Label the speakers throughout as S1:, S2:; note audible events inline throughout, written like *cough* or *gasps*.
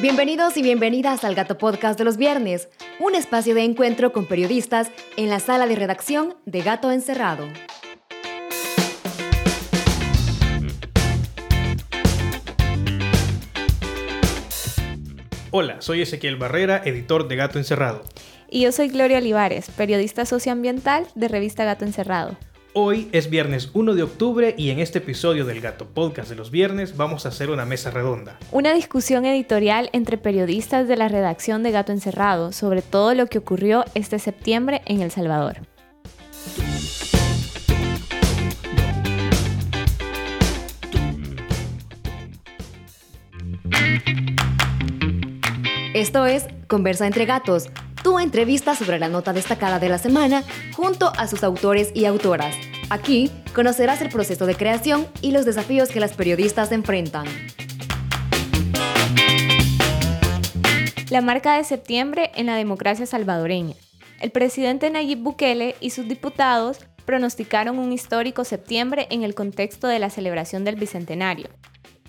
S1: Bienvenidos y bienvenidas al Gato Podcast de los viernes, un espacio de encuentro con periodistas en la sala de redacción de Gato Encerrado.
S2: Hola, soy Ezequiel Barrera, editor de Gato Encerrado.
S3: Y yo soy Gloria Olivares, periodista socioambiental de revista Gato Encerrado.
S2: Hoy es viernes 1 de octubre y en este episodio del Gato Podcast de los viernes vamos a hacer una mesa redonda.
S3: Una discusión editorial entre periodistas de la redacción de Gato Encerrado sobre todo lo que ocurrió este septiembre en El Salvador.
S1: Esto es Conversa entre Gatos, tu entrevista sobre la nota destacada de la semana junto a sus autores y autoras. Aquí conocerás el proceso de creación y los desafíos que las periodistas enfrentan.
S3: La marca de septiembre en la democracia salvadoreña. El presidente Nayib Bukele y sus diputados pronosticaron un histórico septiembre en el contexto de la celebración del Bicentenario.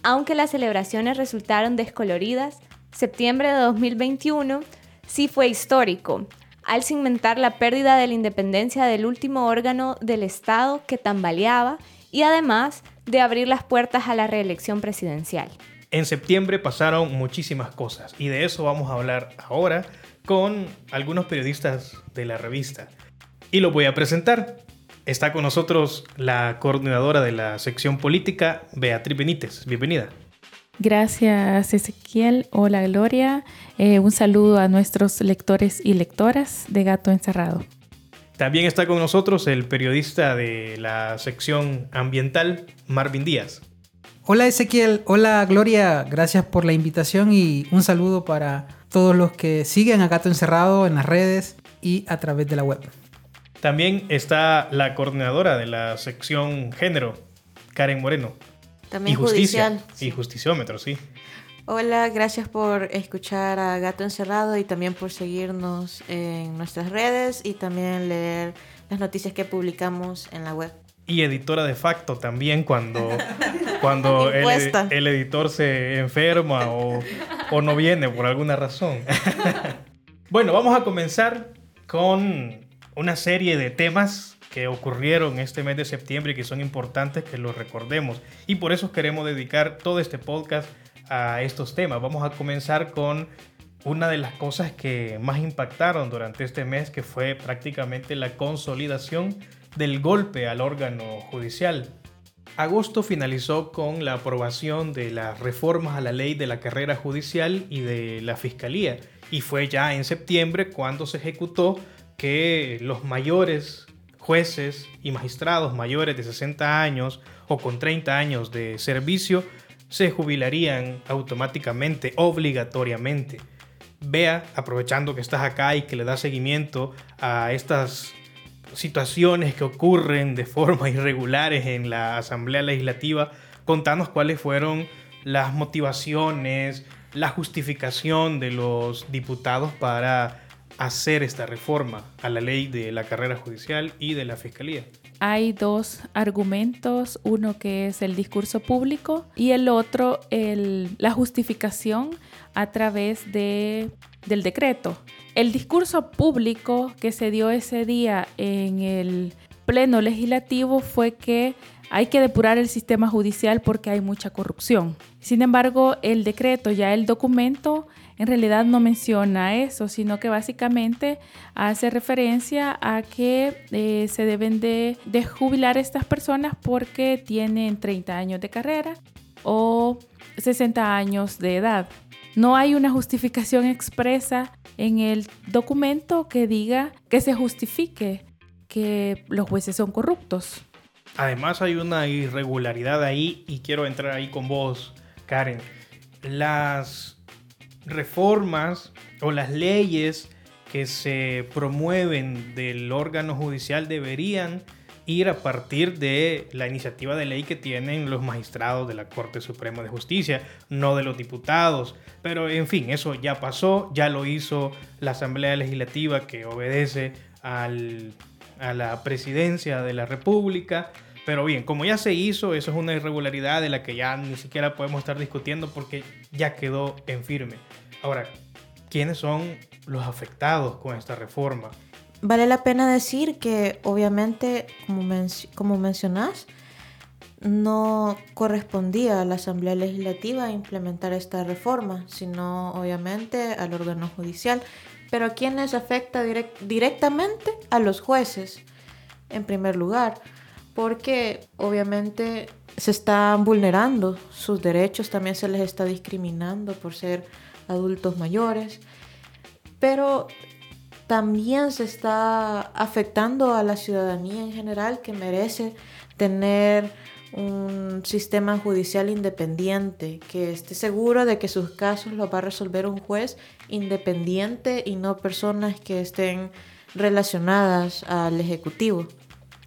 S3: Aunque las celebraciones resultaron descoloridas, septiembre de 2021 sí fue histórico, al cimentar la pérdida de la independencia del último órgano del Estado que tambaleaba y además de abrir las puertas a la reelección presidencial.
S2: En septiembre pasaron muchísimas cosas y de eso vamos a hablar ahora con algunos periodistas de la revista. Y lo voy a presentar. Está con nosotros la coordinadora de la sección política, Beatriz Benítez. Bienvenida.
S4: Gracias Ezequiel. Hola Gloria. Eh, un saludo a nuestros lectores y lectoras de Gato Encerrado.
S2: También está con nosotros el periodista de la sección ambiental, Marvin Díaz.
S5: Hola Ezequiel, hola Gloria, gracias por la invitación y un saludo para todos los que siguen a Gato Encerrado en las redes y a través de la web.
S2: También está la coordinadora de la sección género, Karen Moreno.
S6: También
S2: y justicia.
S6: judicial.
S2: Y justiciómetro, sí.
S6: Hola, gracias por escuchar a Gato Encerrado y también por seguirnos en nuestras redes y también leer las noticias que publicamos en la web.
S2: Y editora de facto también cuando, *laughs* cuando el, el editor se enferma o, o no viene por alguna razón. *laughs* bueno, vamos a comenzar con una serie de temas que ocurrieron este mes de septiembre y que son importantes que los recordemos. Y por eso queremos dedicar todo este podcast a estos temas. Vamos a comenzar con una de las cosas que más impactaron durante este mes, que fue prácticamente la consolidación del golpe al órgano judicial. Agosto finalizó con la aprobación de las reformas a la ley de la carrera judicial y de la fiscalía. Y fue ya en septiembre cuando se ejecutó que los mayores jueces y magistrados mayores de 60 años o con 30 años de servicio se jubilarían automáticamente, obligatoriamente. Vea, aprovechando que estás acá y que le das seguimiento a estas situaciones que ocurren de forma *laughs* irregulares en la Asamblea Legislativa, contanos cuáles fueron las motivaciones, la justificación de los diputados para hacer esta reforma a la ley de la carrera judicial y de la fiscalía.
S4: Hay dos argumentos, uno que es el discurso público y el otro la justificación a través de, del decreto. El discurso público que se dio ese día en el Pleno Legislativo fue que hay que depurar el sistema judicial porque hay mucha corrupción. Sin embargo, el decreto, ya el documento, en realidad no menciona eso, sino que básicamente hace referencia a que eh, se deben de, de jubilar estas personas porque tienen 30 años de carrera o 60 años de edad. No hay una justificación expresa en el documento que diga que se justifique que los jueces son corruptos.
S2: Además hay una irregularidad ahí y quiero entrar ahí con vos, Karen. Las reformas o las leyes que se promueven del órgano judicial deberían ir a partir de la iniciativa de ley que tienen los magistrados de la Corte Suprema de Justicia, no de los diputados. Pero en fin, eso ya pasó, ya lo hizo la Asamblea Legislativa que obedece a la presidencia de la República. Pero bien, como ya se hizo, eso es una irregularidad de la que ya ni siquiera podemos estar discutiendo porque ya quedó en firme. Ahora, ¿quiénes son los afectados con esta reforma?
S6: Vale la pena decir que obviamente, como, como mencionás, no correspondía a la Asamblea Legislativa implementar esta reforma, sino obviamente al órgano judicial. Pero ¿a quiénes afecta directamente? A los jueces, en primer lugar, porque obviamente se están vulnerando sus derechos, también se les está discriminando por ser adultos mayores, pero también se está afectando a la ciudadanía en general que merece tener un sistema judicial independiente, que esté seguro de que sus casos los va a resolver un juez independiente y no personas que estén relacionadas al Ejecutivo.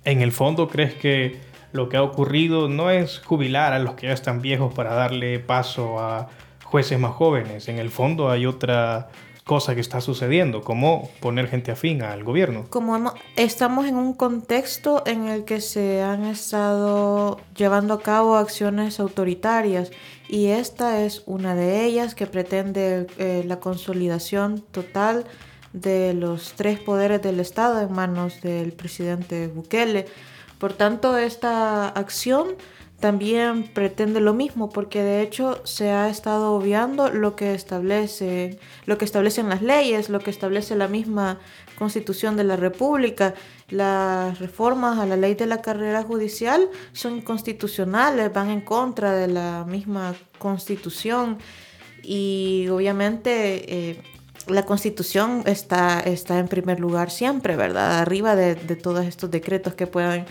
S2: En el fondo, ¿crees que lo que ha ocurrido no es jubilar a los que ya están viejos para darle paso a jueces más jóvenes? En el fondo hay otra cosa que está sucediendo, como poner gente afín al gobierno.
S6: Como estamos en un contexto en el que se han estado llevando a cabo acciones autoritarias y esta es una de ellas que pretende eh, la consolidación total de los tres poderes del Estado en manos del presidente Bukele. Por tanto, esta acción también pretende lo mismo porque de hecho se ha estado obviando lo que establece lo que establecen las leyes lo que establece la misma constitución de la república las reformas a la ley de la carrera judicial son inconstitucionales van en contra de la misma constitución y obviamente eh, la constitución está, está en primer lugar siempre, ¿verdad? Arriba de, de todos estos decretos que puedan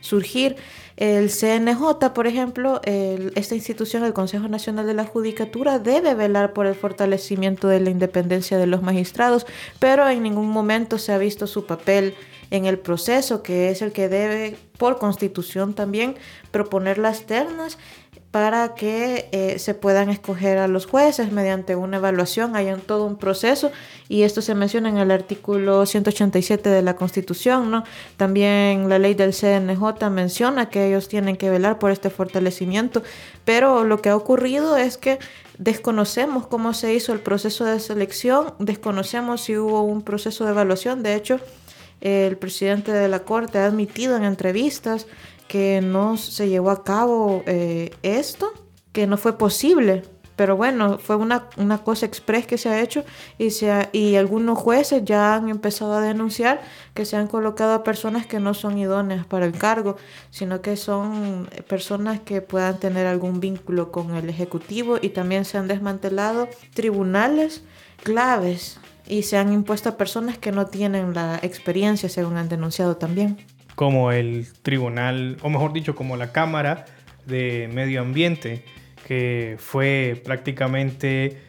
S6: surgir. El CNJ, por ejemplo, esta institución, el Consejo Nacional de la Judicatura, debe velar por el fortalecimiento de la independencia de los magistrados, pero en ningún momento se ha visto su papel en el proceso, que es el que debe, por constitución también, proponer las ternas para que eh, se puedan escoger a los jueces mediante una evaluación. Hay en todo un proceso y esto se menciona en el artículo 187 de la Constitución. ¿no? También la ley del CNJ menciona que ellos tienen que velar por este fortalecimiento, pero lo que ha ocurrido es que desconocemos cómo se hizo el proceso de selección, desconocemos si hubo un proceso de evaluación. De hecho, el presidente de la Corte ha admitido en entrevistas que no se llevó a cabo eh, esto, que no fue posible. Pero bueno, fue una, una cosa express que se ha hecho y, se y algunos jueces ya han empezado a denunciar que se han colocado a personas que no son idóneas para el cargo, sino que son personas que puedan tener algún vínculo con el Ejecutivo y también se han desmantelado tribunales claves y se han impuesto a personas que no tienen la experiencia, según han denunciado también
S2: como el tribunal, o mejor dicho, como la Cámara de Medio Ambiente, que fue prácticamente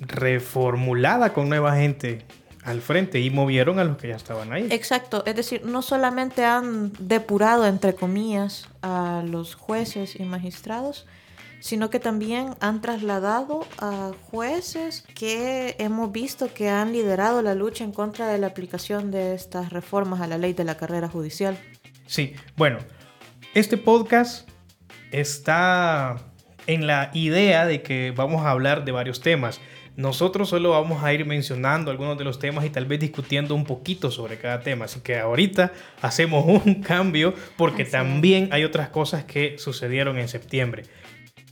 S2: reformulada con nueva gente al frente y movieron a los que ya estaban ahí.
S6: Exacto, es decir, no solamente han depurado, entre comillas, a los jueces y magistrados, sino que también han trasladado a jueces que hemos visto que han liderado la lucha en contra de la aplicación de estas reformas a la ley de la carrera judicial.
S2: Sí, bueno, este podcast está en la idea de que vamos a hablar de varios temas. Nosotros solo vamos a ir mencionando algunos de los temas y tal vez discutiendo un poquito sobre cada tema. Así que ahorita hacemos un *laughs* cambio porque también hay otras cosas que sucedieron en septiembre.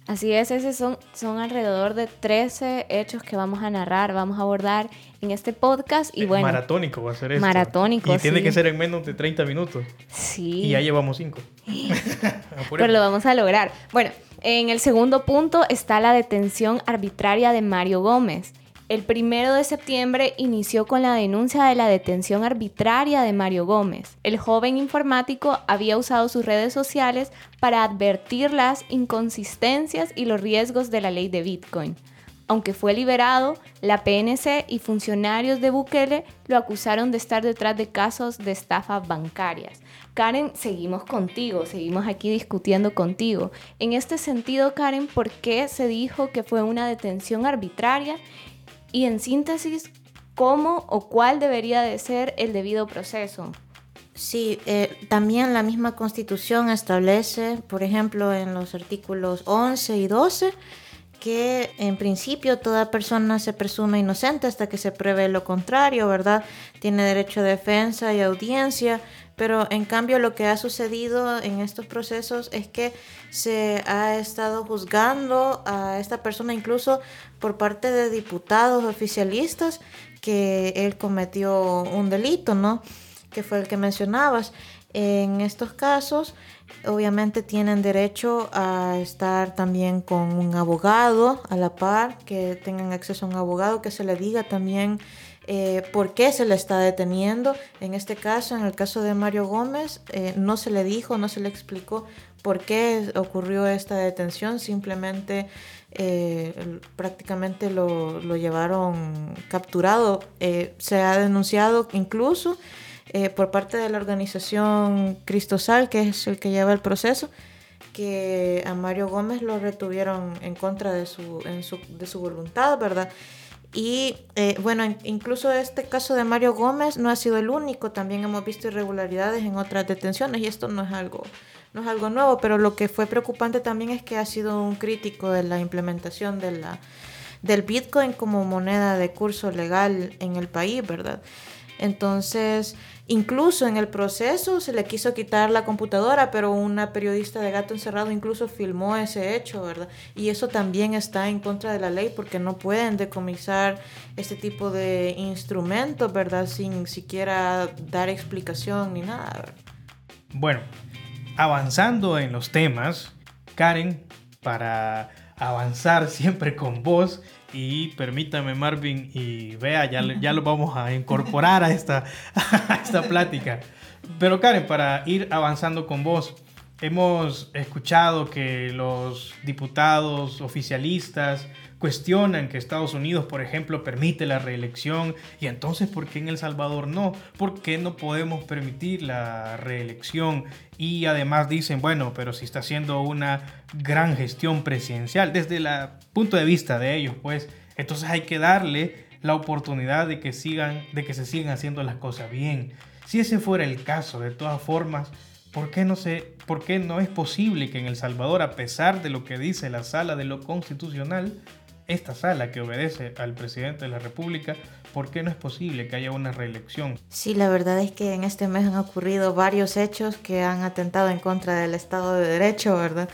S3: Así es, esos son, son alrededor de 13 hechos que vamos a narrar, vamos a abordar en este podcast. Y bueno,
S2: maratónico va a ser esto.
S3: Maratónico.
S2: Y tiene que ser en menos de 30 minutos.
S3: Sí.
S2: Y ya llevamos 5. *gasps*
S3: Pero lo vamos a lograr. Bueno, en el segundo punto está la detención arbitraria de Mario Gómez. El primero de septiembre inició con la denuncia de la detención arbitraria de Mario Gómez. El joven informático había usado sus redes sociales para advertir las inconsistencias y los riesgos de la ley de Bitcoin. Aunque fue liberado, la PNC y funcionarios de Bukele lo acusaron de estar detrás de casos de estafas bancarias. Karen, seguimos contigo, seguimos aquí discutiendo contigo. En este sentido, Karen, ¿por qué se dijo que fue una detención arbitraria y en síntesis, ¿cómo o cuál debería de ser el debido proceso?
S6: Sí, eh, también la misma constitución establece, por ejemplo, en los artículos 11 y 12, que en principio toda persona se presume inocente hasta que se pruebe lo contrario, ¿verdad? Tiene derecho a defensa y audiencia, pero en cambio lo que ha sucedido en estos procesos es que se ha estado juzgando a esta persona incluso por parte de diputados oficialistas que él cometió un delito, ¿no? Que fue el que mencionabas. En estos casos, obviamente tienen derecho a estar también con un abogado a la par, que tengan acceso a un abogado, que se le diga también eh, por qué se le está deteniendo. En este caso, en el caso de Mario Gómez, eh, no se le dijo, no se le explicó por qué ocurrió esta detención, simplemente eh, prácticamente lo, lo, llevaron capturado. se ha denunciado incluso eh, por parte de la organización Cristosal, que es el que lleva el proceso, que a Mario Gómez lo retuvieron en contra de su, de su voluntad, ¿verdad? Y eh, bueno, incluso este caso de Mario Gómez no ha sido el único, también hemos visto irregularidades en otras detenciones y esto no es algo, no es algo nuevo, pero lo que fue preocupante también es que ha sido un crítico de la implementación de la, del Bitcoin como moneda de curso legal en el país, ¿verdad? Entonces, Incluso en el proceso se le quiso quitar la computadora, pero una periodista de Gato Encerrado incluso filmó ese hecho, ¿verdad? Y eso también está en contra de la ley porque no pueden decomisar este tipo de instrumentos, ¿verdad? Sin siquiera dar explicación ni nada. ¿verdad?
S2: Bueno, avanzando en los temas, Karen, para avanzar *laughs* siempre con vos, y permítame Marvin y vea, ya, ya lo vamos a incorporar a esta, *laughs* a esta plática. Pero Karen, para ir avanzando con vos, hemos escuchado que los diputados oficialistas cuestionan que Estados Unidos, por ejemplo, permite la reelección y entonces ¿por qué en El Salvador no? ¿Por qué no podemos permitir la reelección? Y además dicen, bueno, pero si está haciendo una gran gestión presidencial desde el punto de vista de ellos, pues entonces hay que darle la oportunidad de que sigan de que se sigan haciendo las cosas bien. Si ese fuera el caso, de todas formas, ¿por qué no se por qué no es posible que en El Salvador, a pesar de lo que dice la Sala de lo Constitucional, esta sala que obedece al presidente de la República, ¿por qué no es posible que haya una reelección?
S6: Sí, la verdad es que en este mes han ocurrido varios hechos que han atentado en contra del Estado de Derecho, ¿verdad?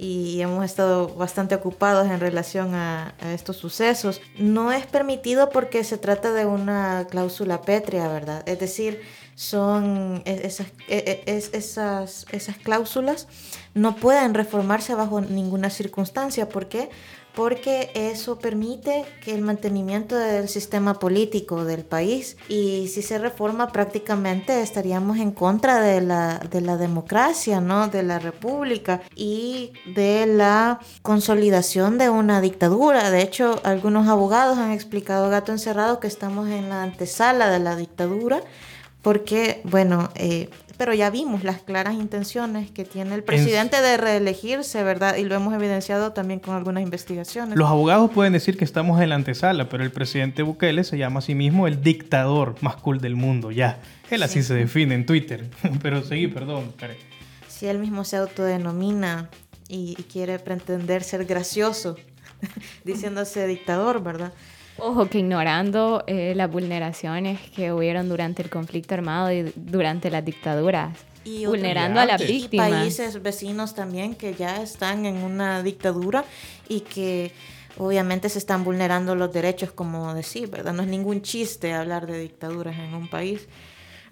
S6: y hemos estado bastante ocupados en relación a, estos sucesos. No es permitido porque se trata de una cláusula pétrea, ¿verdad? Es decir, son e, esas, e, e, esas, esas cláusulas no pueden reformarse bajo ninguna circunstancia. ¿Por qué? Porque eso permite que el mantenimiento del sistema político del país y si se reforma prácticamente estaríamos en contra de la, de la democracia, ¿no? de la república y de la consolidación de una dictadura. De hecho, algunos abogados han explicado gato encerrado que estamos en la antesala de la dictadura porque, bueno, eh, pero ya vimos las claras intenciones que tiene el presidente de reelegirse, ¿verdad? Y lo hemos evidenciado también con algunas investigaciones.
S2: Los abogados pueden decir que estamos en la antesala, pero el presidente Bukele se llama a sí mismo el dictador más cool del mundo, ya. Él así se define en Twitter. *laughs* pero seguí, perdón, Karen.
S6: Si él mismo se autodenomina y quiere pretender ser gracioso, *laughs* diciéndose dictador, ¿verdad?
S3: Ojo, que ignorando eh, las vulneraciones que hubieron durante el conflicto armado y durante las dictaduras. Y vulnerando a las víctimas.
S6: Y países vecinos también que ya están en una dictadura y que obviamente se están vulnerando los derechos, como decir, ¿verdad? No es ningún chiste hablar de dictaduras en un país.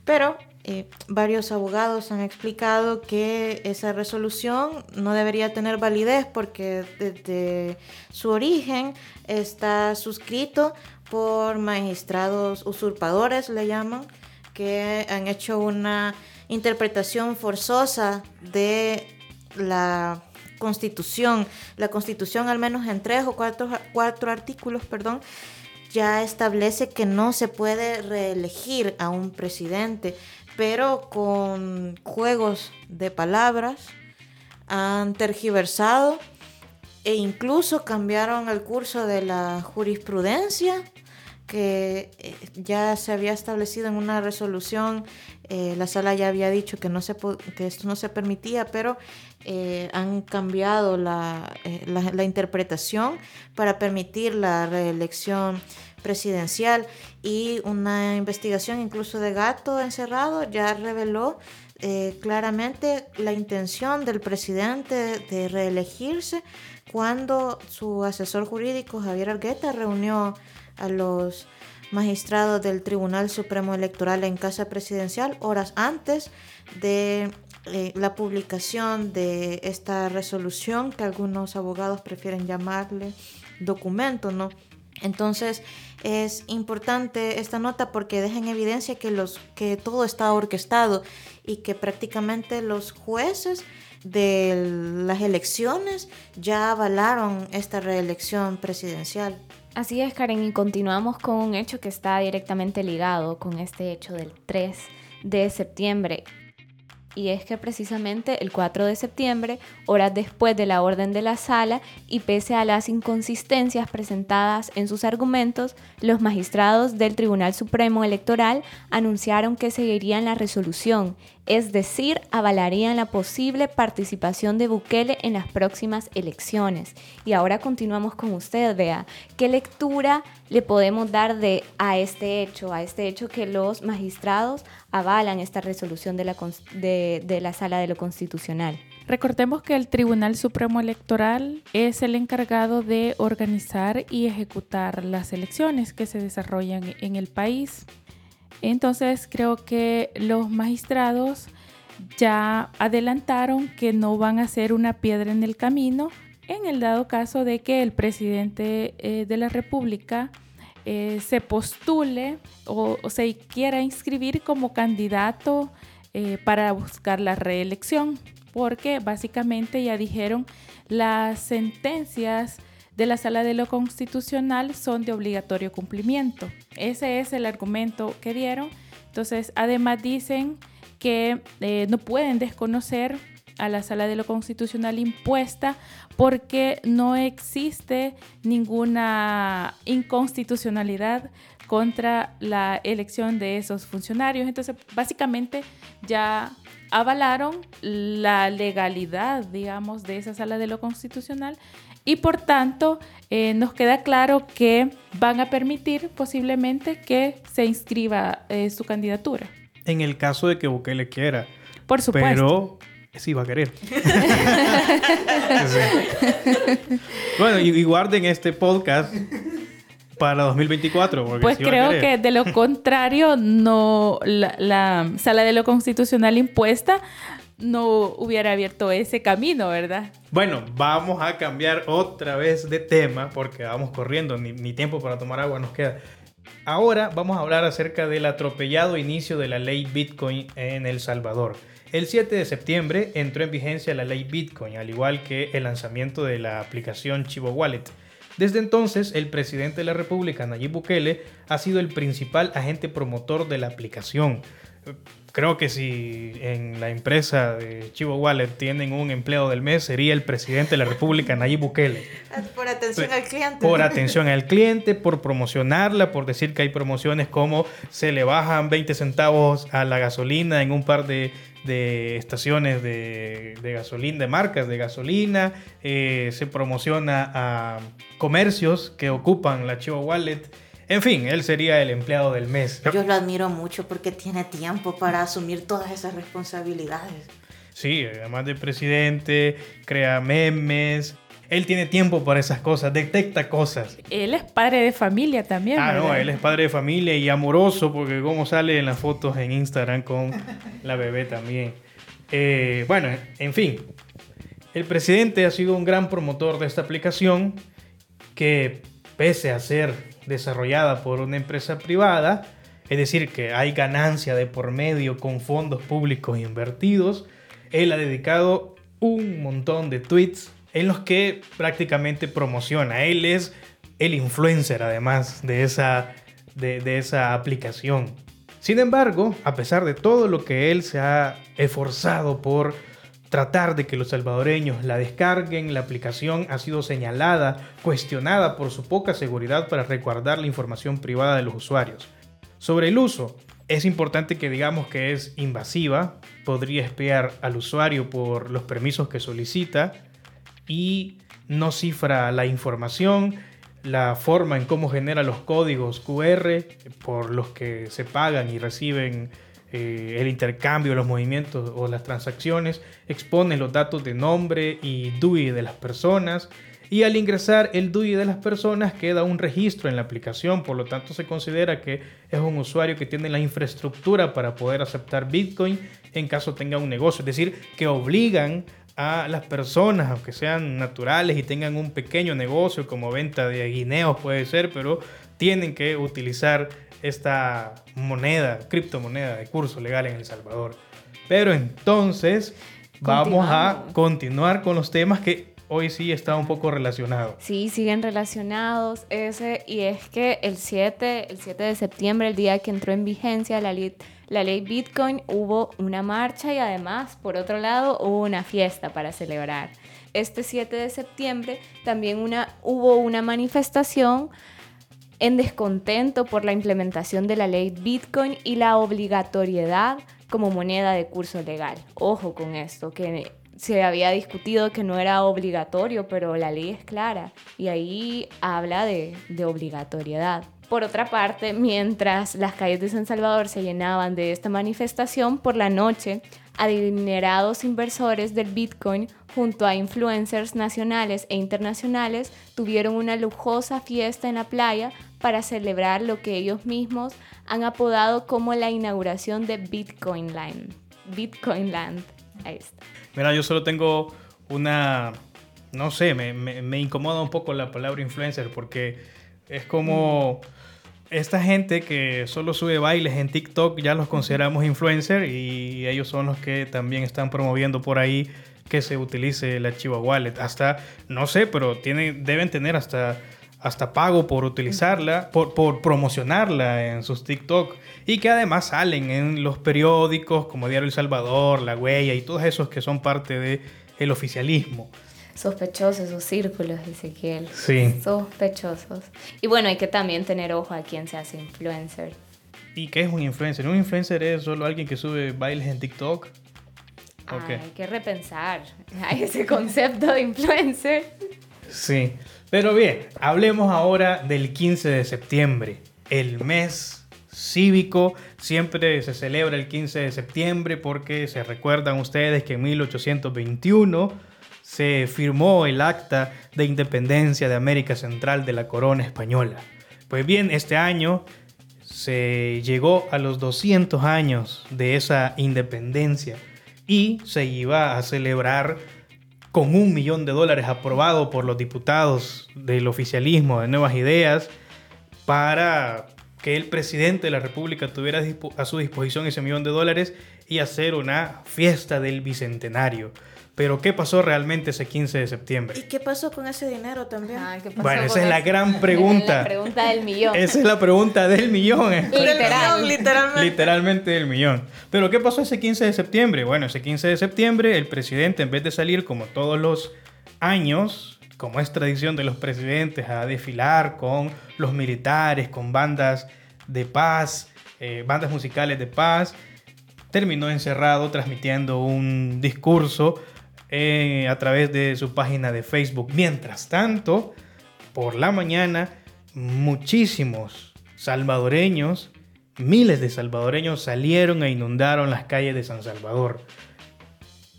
S6: Pero eh, varios abogados han explicado que esa resolución no debería tener validez porque desde su origen está suscrito por magistrados usurpadores, le llaman, que han hecho una interpretación forzosa de la constitución. La constitución, al menos en tres o cuatro, cuatro artículos, perdón, ya establece que no se puede reelegir a un presidente, pero con juegos de palabras han tergiversado e incluso cambiaron el curso de la jurisprudencia que eh, ya se había establecido en una resolución, eh, la sala ya había dicho que, no se que esto no se permitía, pero eh, han cambiado la, interpretación para permitir la reelección presidencial. Y una investigación incluso de gato encerrado ya reveló claramente la intención del presidente de reelegirse cuando su asesor jurídico Javier Argueta reunió a los magistrados del Tribunal Supremo Electoral en Casa Presidencial horas antes de eh, la publicación de esta resolución que algunos abogados prefieren llamarle documento, ¿no? Entonces es importante esta nota porque deja en evidencia que, los, que todo está orquestado y que prácticamente los jueces de las elecciones ya avalaron esta reelección presidencial.
S3: Así es, Karen, y continuamos con un hecho que está directamente ligado con este hecho del 3 de septiembre. Y es que precisamente el 4 de septiembre, horas después de la orden de la sala y pese a las inconsistencias presentadas en sus argumentos, los magistrados del Tribunal Supremo Electoral anunciaron que seguirían la resolución, es decir, avalarían la posible participación de Bukele en las próximas elecciones. Y ahora continuamos con usted, vea, ¿qué lectura le podemos dar de, a este hecho, a este hecho que los magistrados avalan esta resolución de la, de la Sala de lo Constitucional.
S4: Recordemos que el Tribunal Supremo Electoral es el encargado de organizar y ejecutar las elecciones que se desarrollan en el país. Entonces creo que los magistrados ya adelantaron que no van a ser una piedra en el camino en el dado caso de que el presidente eh, de la República eh, se postule o, se quiera inscribir como candidato eh, para buscar la reelección, porque básicamente ya dijeron las sentencias de la Sala de lo Constitucional son de obligatorio cumplimiento. Ese es el argumento que dieron. Entonces, además dicen que no pueden desconocer a la Sala de lo Constitucional impuesta porque no existe ninguna inconstitucionalidad contra la elección de esos funcionarios. Entonces, básicamente ya avalaron la legalidad, digamos, de esa sala de lo constitucional y por tanto eh, nos queda claro que van a permitir posiblemente que se inscriba eh, su candidatura.
S2: En el caso de que Bukele quiera.
S4: Por supuesto.
S2: Pero sí va a querer. *laughs* bueno, y, guarden este podcast para 2024.
S4: pues creo que de lo contrario, no la, sala de lo constitucional impuesta no hubiera abierto ese camino, ¿verdad?
S2: Bueno, vamos a cambiar otra vez de tema porque vamos corriendo, ni, tiempo para tomar agua nos queda. Ahora vamos a hablar acerca del atropellado inicio de la ley Bitcoin en El Salvador. El 7 de septiembre entró en vigencia la ley Bitcoin, al igual que el lanzamiento de la aplicación Chivo Wallet. Desde entonces, el presidente de la República, Nayib Bukele, ha sido el principal agente promotor de la aplicación. Creo que si en la empresa de Chivo Wallet tienen un empleado del mes, sería el presidente de la República, Nayib Bukele. *laughs*
S6: Por atención al cliente.
S2: Por atención al *laughs* cliente, por promocionarla, por decir que hay promociones como se le bajan 20 centavos a la gasolina en un par de de estaciones de, gasolina, de marcas de gasolina, eh, se promociona a comercios que ocupan la Chivo Wallet. En fin, él sería el empleado del mes.
S6: Yo lo admiro mucho porque tiene tiempo para asumir todas esas responsabilidades.
S2: Sí, además de presidente, crea memes, él tiene tiempo para esas cosas, detecta cosas.
S4: Él es padre de familia también.
S2: Ah, no, él es padre de familia y amoroso porque como sale en las fotos en Instagram con la bebé también. Eh, bueno, en fin, el presidente ha sido un gran promotor de esta aplicación que pese a ser desarrollada por una empresa privada, es decir, que hay ganancia de por medio con fondos públicos invertidos, él ha dedicado un montón de tweets en los que prácticamente promociona. Él es el influencer además de esa, de, esa aplicación. Sin embargo, a pesar de todo lo que él se ha esforzado por tratar de que los salvadoreños la descarguen. La aplicación ha sido señalada, cuestionada por su poca seguridad para resguardar la información privada de los usuarios. Sobre el uso, es importante que digamos que es invasiva, podría espiar al usuario por los permisos que solicita y no cifra la información, la forma en cómo genera los códigos QR por los que se pagan y reciben eh, el intercambio, los movimientos o las transacciones, expone los datos de nombre y DUI de las personas y al ingresar el DUI de las personas queda un registro en la aplicación, por lo tanto se considera que es un usuario que tiene la infraestructura para poder aceptar Bitcoin en caso tenga un negocio, es decir, que obligan a las personas, aunque sean naturales y tengan un pequeño negocio como venta de guineos puede ser, pero tienen que utilizar esta moneda, criptomoneda de curso legal en El Salvador. Pero entonces vamos a continuar con los temas que hoy sí está un poco relacionado.
S3: Sí, siguen relacionados ese y es que el 7, el 7 de septiembre, el día que entró en vigencia la ley, la ley Bitcoin, hubo una marcha y además, por otro lado, hubo una fiesta para celebrar. Este 7 de septiembre también una, hubo una manifestación en descontento por la implementación de la ley Bitcoin y la obligatoriedad como moneda de curso legal. Ojo con esto, que se había discutido que no era obligatorio, pero la ley es clara y ahí habla de, de, obligatoriedad. Por otra parte, mientras las calles de San Salvador se llenaban de esta manifestación, por la noche, adinerados inversores del Bitcoin junto a influencers nacionales e internacionales tuvieron una lujosa fiesta en la playa para celebrar lo que ellos mismos han apodado como la inauguración de Bitcoin Land. Bitcoin Land. Ahí está.
S2: Mira, yo solo tengo una, no sé, me, incomoda un poco la palabra influencer porque es como esta gente que solo sube bailes en TikTok, ya los consideramos influencer y ellos son los que también están promoviendo por ahí que se utilice la Chiva Wallet. Hasta, no sé, pero tienen, deben tener hasta, hasta pago por utilizarla, por, por promocionarla en sus TikTok. Y que además salen en los periódicos como Diario El Salvador, La Huella y todos esos que son parte del el oficialismo.
S3: Sospechosos esos círculos, Ezequiel.
S2: Sí.
S3: Sospechosos. Y bueno, hay que también tener ojo a quién se hace influencer.
S2: ¿Y qué es un influencer? Un influencer es solo alguien que sube bailes en TikTok
S3: hay que repensar *laughs* ese concepto de influencer.
S2: Sí, pero bien, hablemos ahora del 15 de septiembre, el mes cívico. Siempre se celebra el 15 de septiembre porque se recuerdan ustedes que en 1821 se firmó el acta de independencia de América Central de la corona española. Pues bien, este año se llegó a los 200 años de esa independencia y se iba a celebrar con un millón de dólares aprobado por los diputados del oficialismo de Nuevas Ideas para que el presidente de la República tuviera a su disposición ese millón de dólares y hacer una fiesta del bicentenario. Pero ¿qué pasó realmente ese 15 de septiembre?
S6: ¿Y qué pasó con ese dinero también?
S3: Ah,
S2: bueno, esa es la gran *laughs* pregunta.
S3: la pregunta del millón.
S2: Esa es la pregunta del millón.
S6: Literal. literalmente.
S2: Literalmente del millón. Pero ¿qué pasó ese 15 de septiembre? Bueno, ese 15 de septiembre el presidente en vez de salir como todos los años, como es tradición de los presidentes, a desfilar con los militares, con bandas de paz, eh, bandas musicales de paz, terminó encerrado transmitiendo un discurso eh, a través de su página de Facebook. Mientras tanto, por la mañana, muchísimos salvadoreños, miles de salvadoreños salieron e inundaron las calles de San Salvador.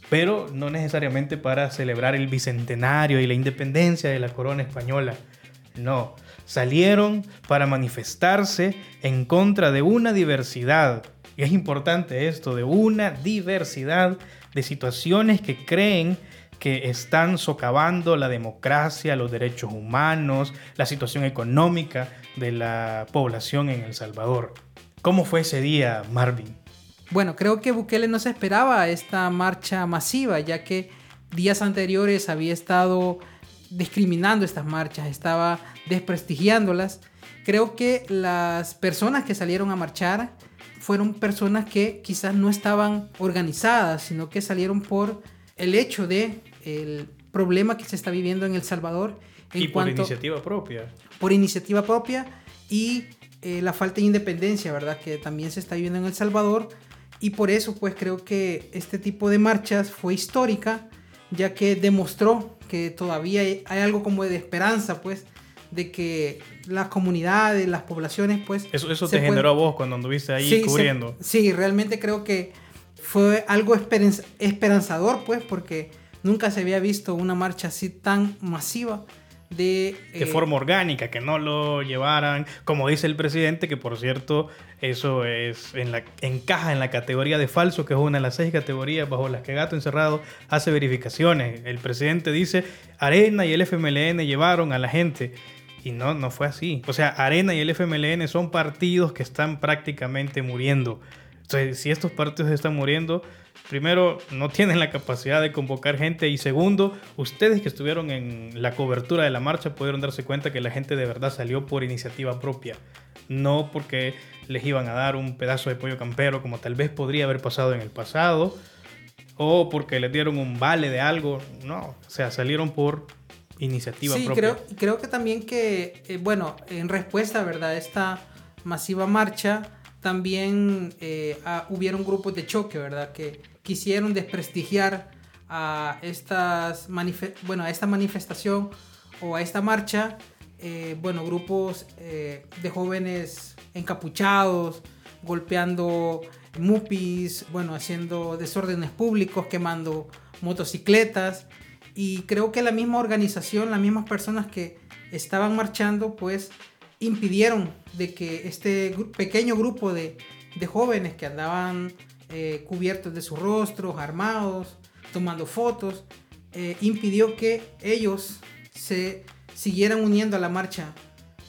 S2: Pero no necesariamente para celebrar el bicentenario y la independencia de la corona española. No, salieron para manifestarse en contra de una diversidad. Y es importante esto, de una diversidad de situaciones que creen que están socavando la democracia, los derechos humanos, la situación económica de la población en El Salvador. ¿Cómo fue ese día, Marvin?
S5: Bueno, creo que Bukele no se esperaba esta marcha masiva, ya que días anteriores había estado discriminando estas marchas, estaba desprestigiándolas. Creo que las personas que salieron a marchar fueron personas que quizás no estaban organizadas, sino que salieron por el hecho de el problema que se está viviendo en El Salvador en
S2: y por
S5: cuanto
S2: iniciativa propia.
S5: por iniciativa propia y eh, la falta de independencia, ¿verdad? Que también se está viviendo en El Salvador y por eso pues creo que este tipo de marchas fue histórica ya que demostró que todavía hay, hay algo como de esperanza pues de que las comunidades, las poblaciones pues...
S2: Eso, eso
S5: se
S2: te
S5: pueden-
S2: generó a vos cuando anduviste ahí
S5: Sí, se-
S2: cubriendo.
S5: sí, realmente creo que fue algo esperanz- esperanzador, pues, porque nunca se había visto una marcha así tan masiva de...
S2: de
S5: eh,
S2: forma orgánica, que no lo llevaran, como dice el presidente, que por cierto, eso es en la, encaja en la categoría de falso, que es una de las seis categorías bajo las que Gato Encerrado hace verificaciones. El presidente dice, Arena y el FMLN llevaron a la gente. Y no, no fue así. O sea, Arena y el FMLN son partidos que están prácticamente muriendo. Entonces, si estos partidos están muriendo, primero, no tienen la capacidad de convocar gente y segundo, ustedes que estuvieron en la cobertura de la marcha pudieron darse cuenta que la gente de verdad salió por iniciativa propia, no porque les iban a dar un pedazo de pollo campero como tal vez podría haber pasado en el pasado o porque les dieron un vale de algo, no, o sea, salieron por iniciativa
S5: Sí,
S2: propia.
S5: creo, creo que también que, eh, bueno, en respuesta, ¿verdad? A esta masiva marcha, también eh, hubieron grupos de choque, ¿verdad? Que quisieron desprestigiar a, estas bueno, a esta manifestación o a esta marcha, eh, bueno, grupos eh, de jóvenes encapuchados, golpeando mupis, bueno, haciendo desórdenes públicos, quemando motocicletas. Y creo que la misma organización, las mismas personas que estaban marchando, pues impidieron de que este pequeño grupo de, de jóvenes que andaban eh, cubiertos de sus rostros, armados, tomando fotos, eh, impidió que ellos se siguieran uniendo a la marcha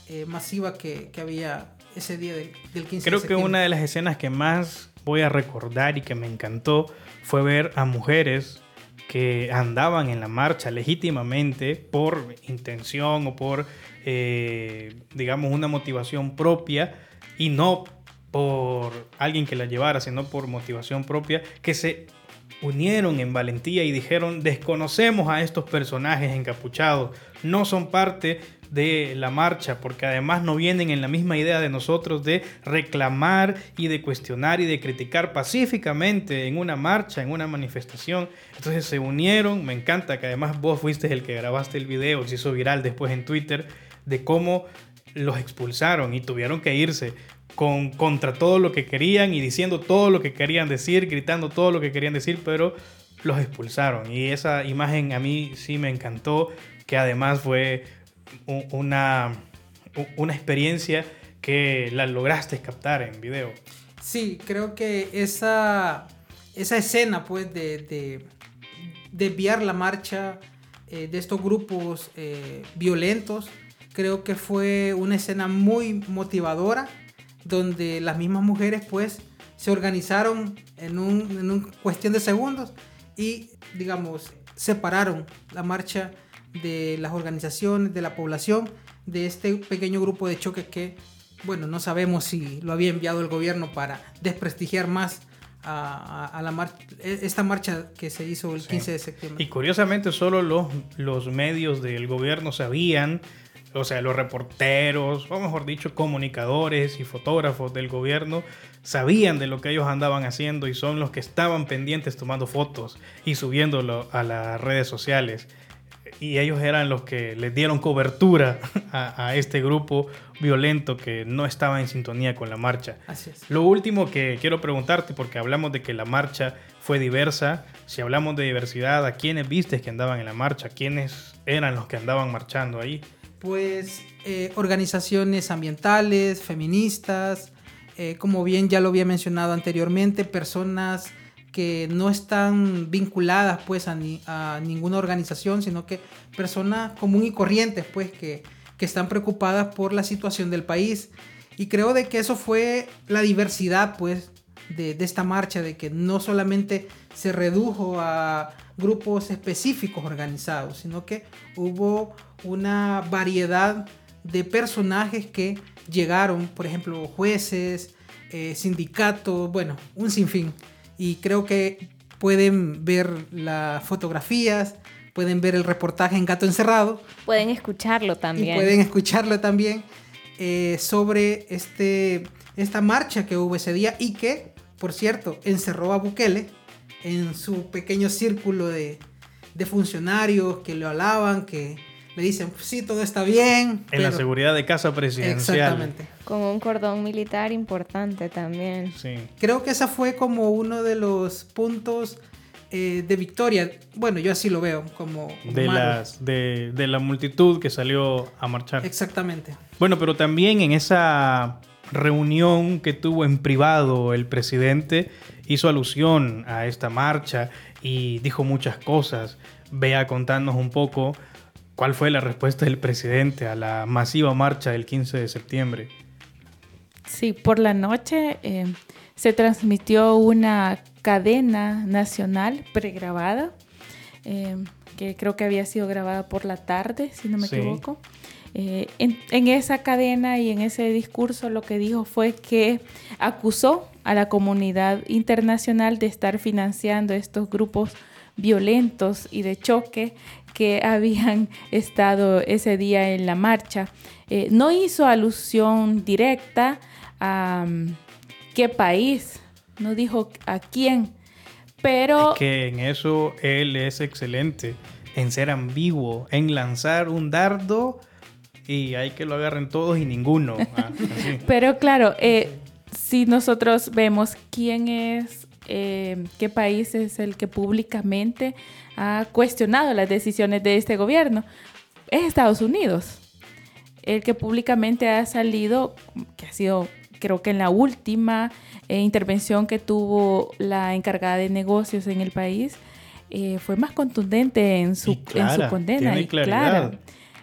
S5: eh, masiva que, que había ese día del, del 15 de
S2: Creo que
S5: septiembre.
S2: una de las escenas que más voy a recordar y que me encantó fue ver a mujeres que andaban en la marcha legítimamente por intención o por, eh, digamos, una motivación propia y no por alguien que la llevara, sino por motivación propia, que se unieron en valentía y dijeron, desconocemos a estos personajes encapuchados, no son parte de la marcha, porque además no vienen en la misma idea de nosotros de reclamar y de cuestionar y de criticar pacíficamente en una marcha, en una manifestación. Entonces se unieron, me encanta que además vos fuiste el que grabaste el video, se hizo viral después en Twitter, de cómo los expulsaron y tuvieron que irse con, contra todo lo que querían y diciendo todo lo que querían decir, gritando todo lo que querían decir, pero los expulsaron. Y esa imagen a mí sí me encantó, que además fue una, una experiencia que la lograste captar en video.
S5: Sí, creo que esa, esa escena, pues, de, de desviar la marcha eh, de estos grupos eh, violentos, creo que fue una escena muy motivadora, donde las mismas mujeres, pues, se organizaron en un, en un cuestión de segundos y, digamos, separaron la marcha de las organizaciones, de la población, de este pequeño grupo de choque que, bueno, no sabemos si lo había enviado el gobierno para desprestigiar más a, a- la mar- e- esta marcha que se hizo el
S2: Sí.
S5: 15 de septiembre.
S2: Y curiosamente solo los, los medios del gobierno sabían, o sea, los reporteros, o mejor dicho, comunicadores y fotógrafos del gobierno, sabían de lo que ellos andaban haciendo y son los que estaban pendientes tomando fotos y subiéndolo a las redes sociales. Y ellos eran los que les dieron cobertura *laughs* a, a este grupo violento que no estaba en sintonía con la marcha.
S5: Así es.
S2: Lo último que quiero preguntarte, porque hablamos de que la marcha fue diversa, si hablamos de diversidad, ¿a quiénes viste que andaban en la marcha? ¿Quiénes eran los que andaban marchando ahí?
S5: Pues eh, organizaciones ambientales, feministas, eh, como bien ya lo había mencionado anteriormente, personas que no están vinculadas pues a, a ninguna organización, sino que personas común y corrientes pues que, que están preocupadas por la situación del país. Y creo de que eso fue la diversidad pues de, de esta marcha, de que no solamente se redujo a grupos específicos organizados, sino que hubo una variedad de personajes que llegaron, por ejemplo, jueces, eh, sindicatos, bueno, un sinfín. Y creo que pueden ver las fotografías, pueden ver el reportaje en Gato Encerrado.
S3: Pueden escucharlo también.
S5: Y pueden escucharlo también eh, sobre este, esta marcha que hubo ese día y que, por cierto, encerró a Bukele en su pequeño círculo de, de funcionarios que lo alaban, que le dicen, pues sí, todo está bien.
S2: En la seguridad de casa presidencial.
S5: Exactamente.
S3: Con un cordón militar importante también.
S2: Sí.
S5: Creo que esa fue como uno de los puntos eh, de victoria. Bueno, yo así lo veo, como...
S2: De,
S5: malo.
S2: las, de, de la multitud que salió a marchar.
S5: Exactamente.
S2: Bueno, pero también en esa reunión que tuvo en privado el presidente hizo alusión a esta marcha y dijo muchas cosas. Vea contarnos un poco cuál fue la respuesta del presidente a la masiva marcha del 15 de septiembre.
S4: Sí, por la noche eh, se transmitió una cadena nacional pregrabada, eh, que creo que había sido grabada por la tarde, si no me
S2: Sí.
S4: equivoco. Eh, en, esa cadena y en ese discurso lo que dijo fue que acusó a la comunidad internacional de estar financiando estos grupos violentos y de choque que *laughs* habían estado ese día en la marcha. Eh, no hizo alusión directa a mm, qué país, no dijo a quién, pero
S2: que en eso él es excelente, en ser ambiguo, en lanzar un dardo y hay que lo agarren todos y ninguno. *laughs* Ah.
S4: Pero claro, eh, si nosotros vemos quién es, eh, qué país es el que públicamente ha cuestionado las decisiones de este gobierno, es Estados Unidos. El que públicamente ha salido, que ha sido creo que en la última eh, intervención que tuvo la encargada de negocios en el país, eh, fue más contundente en su,
S2: clara,
S4: en su condena.
S2: tiene
S4: y clara.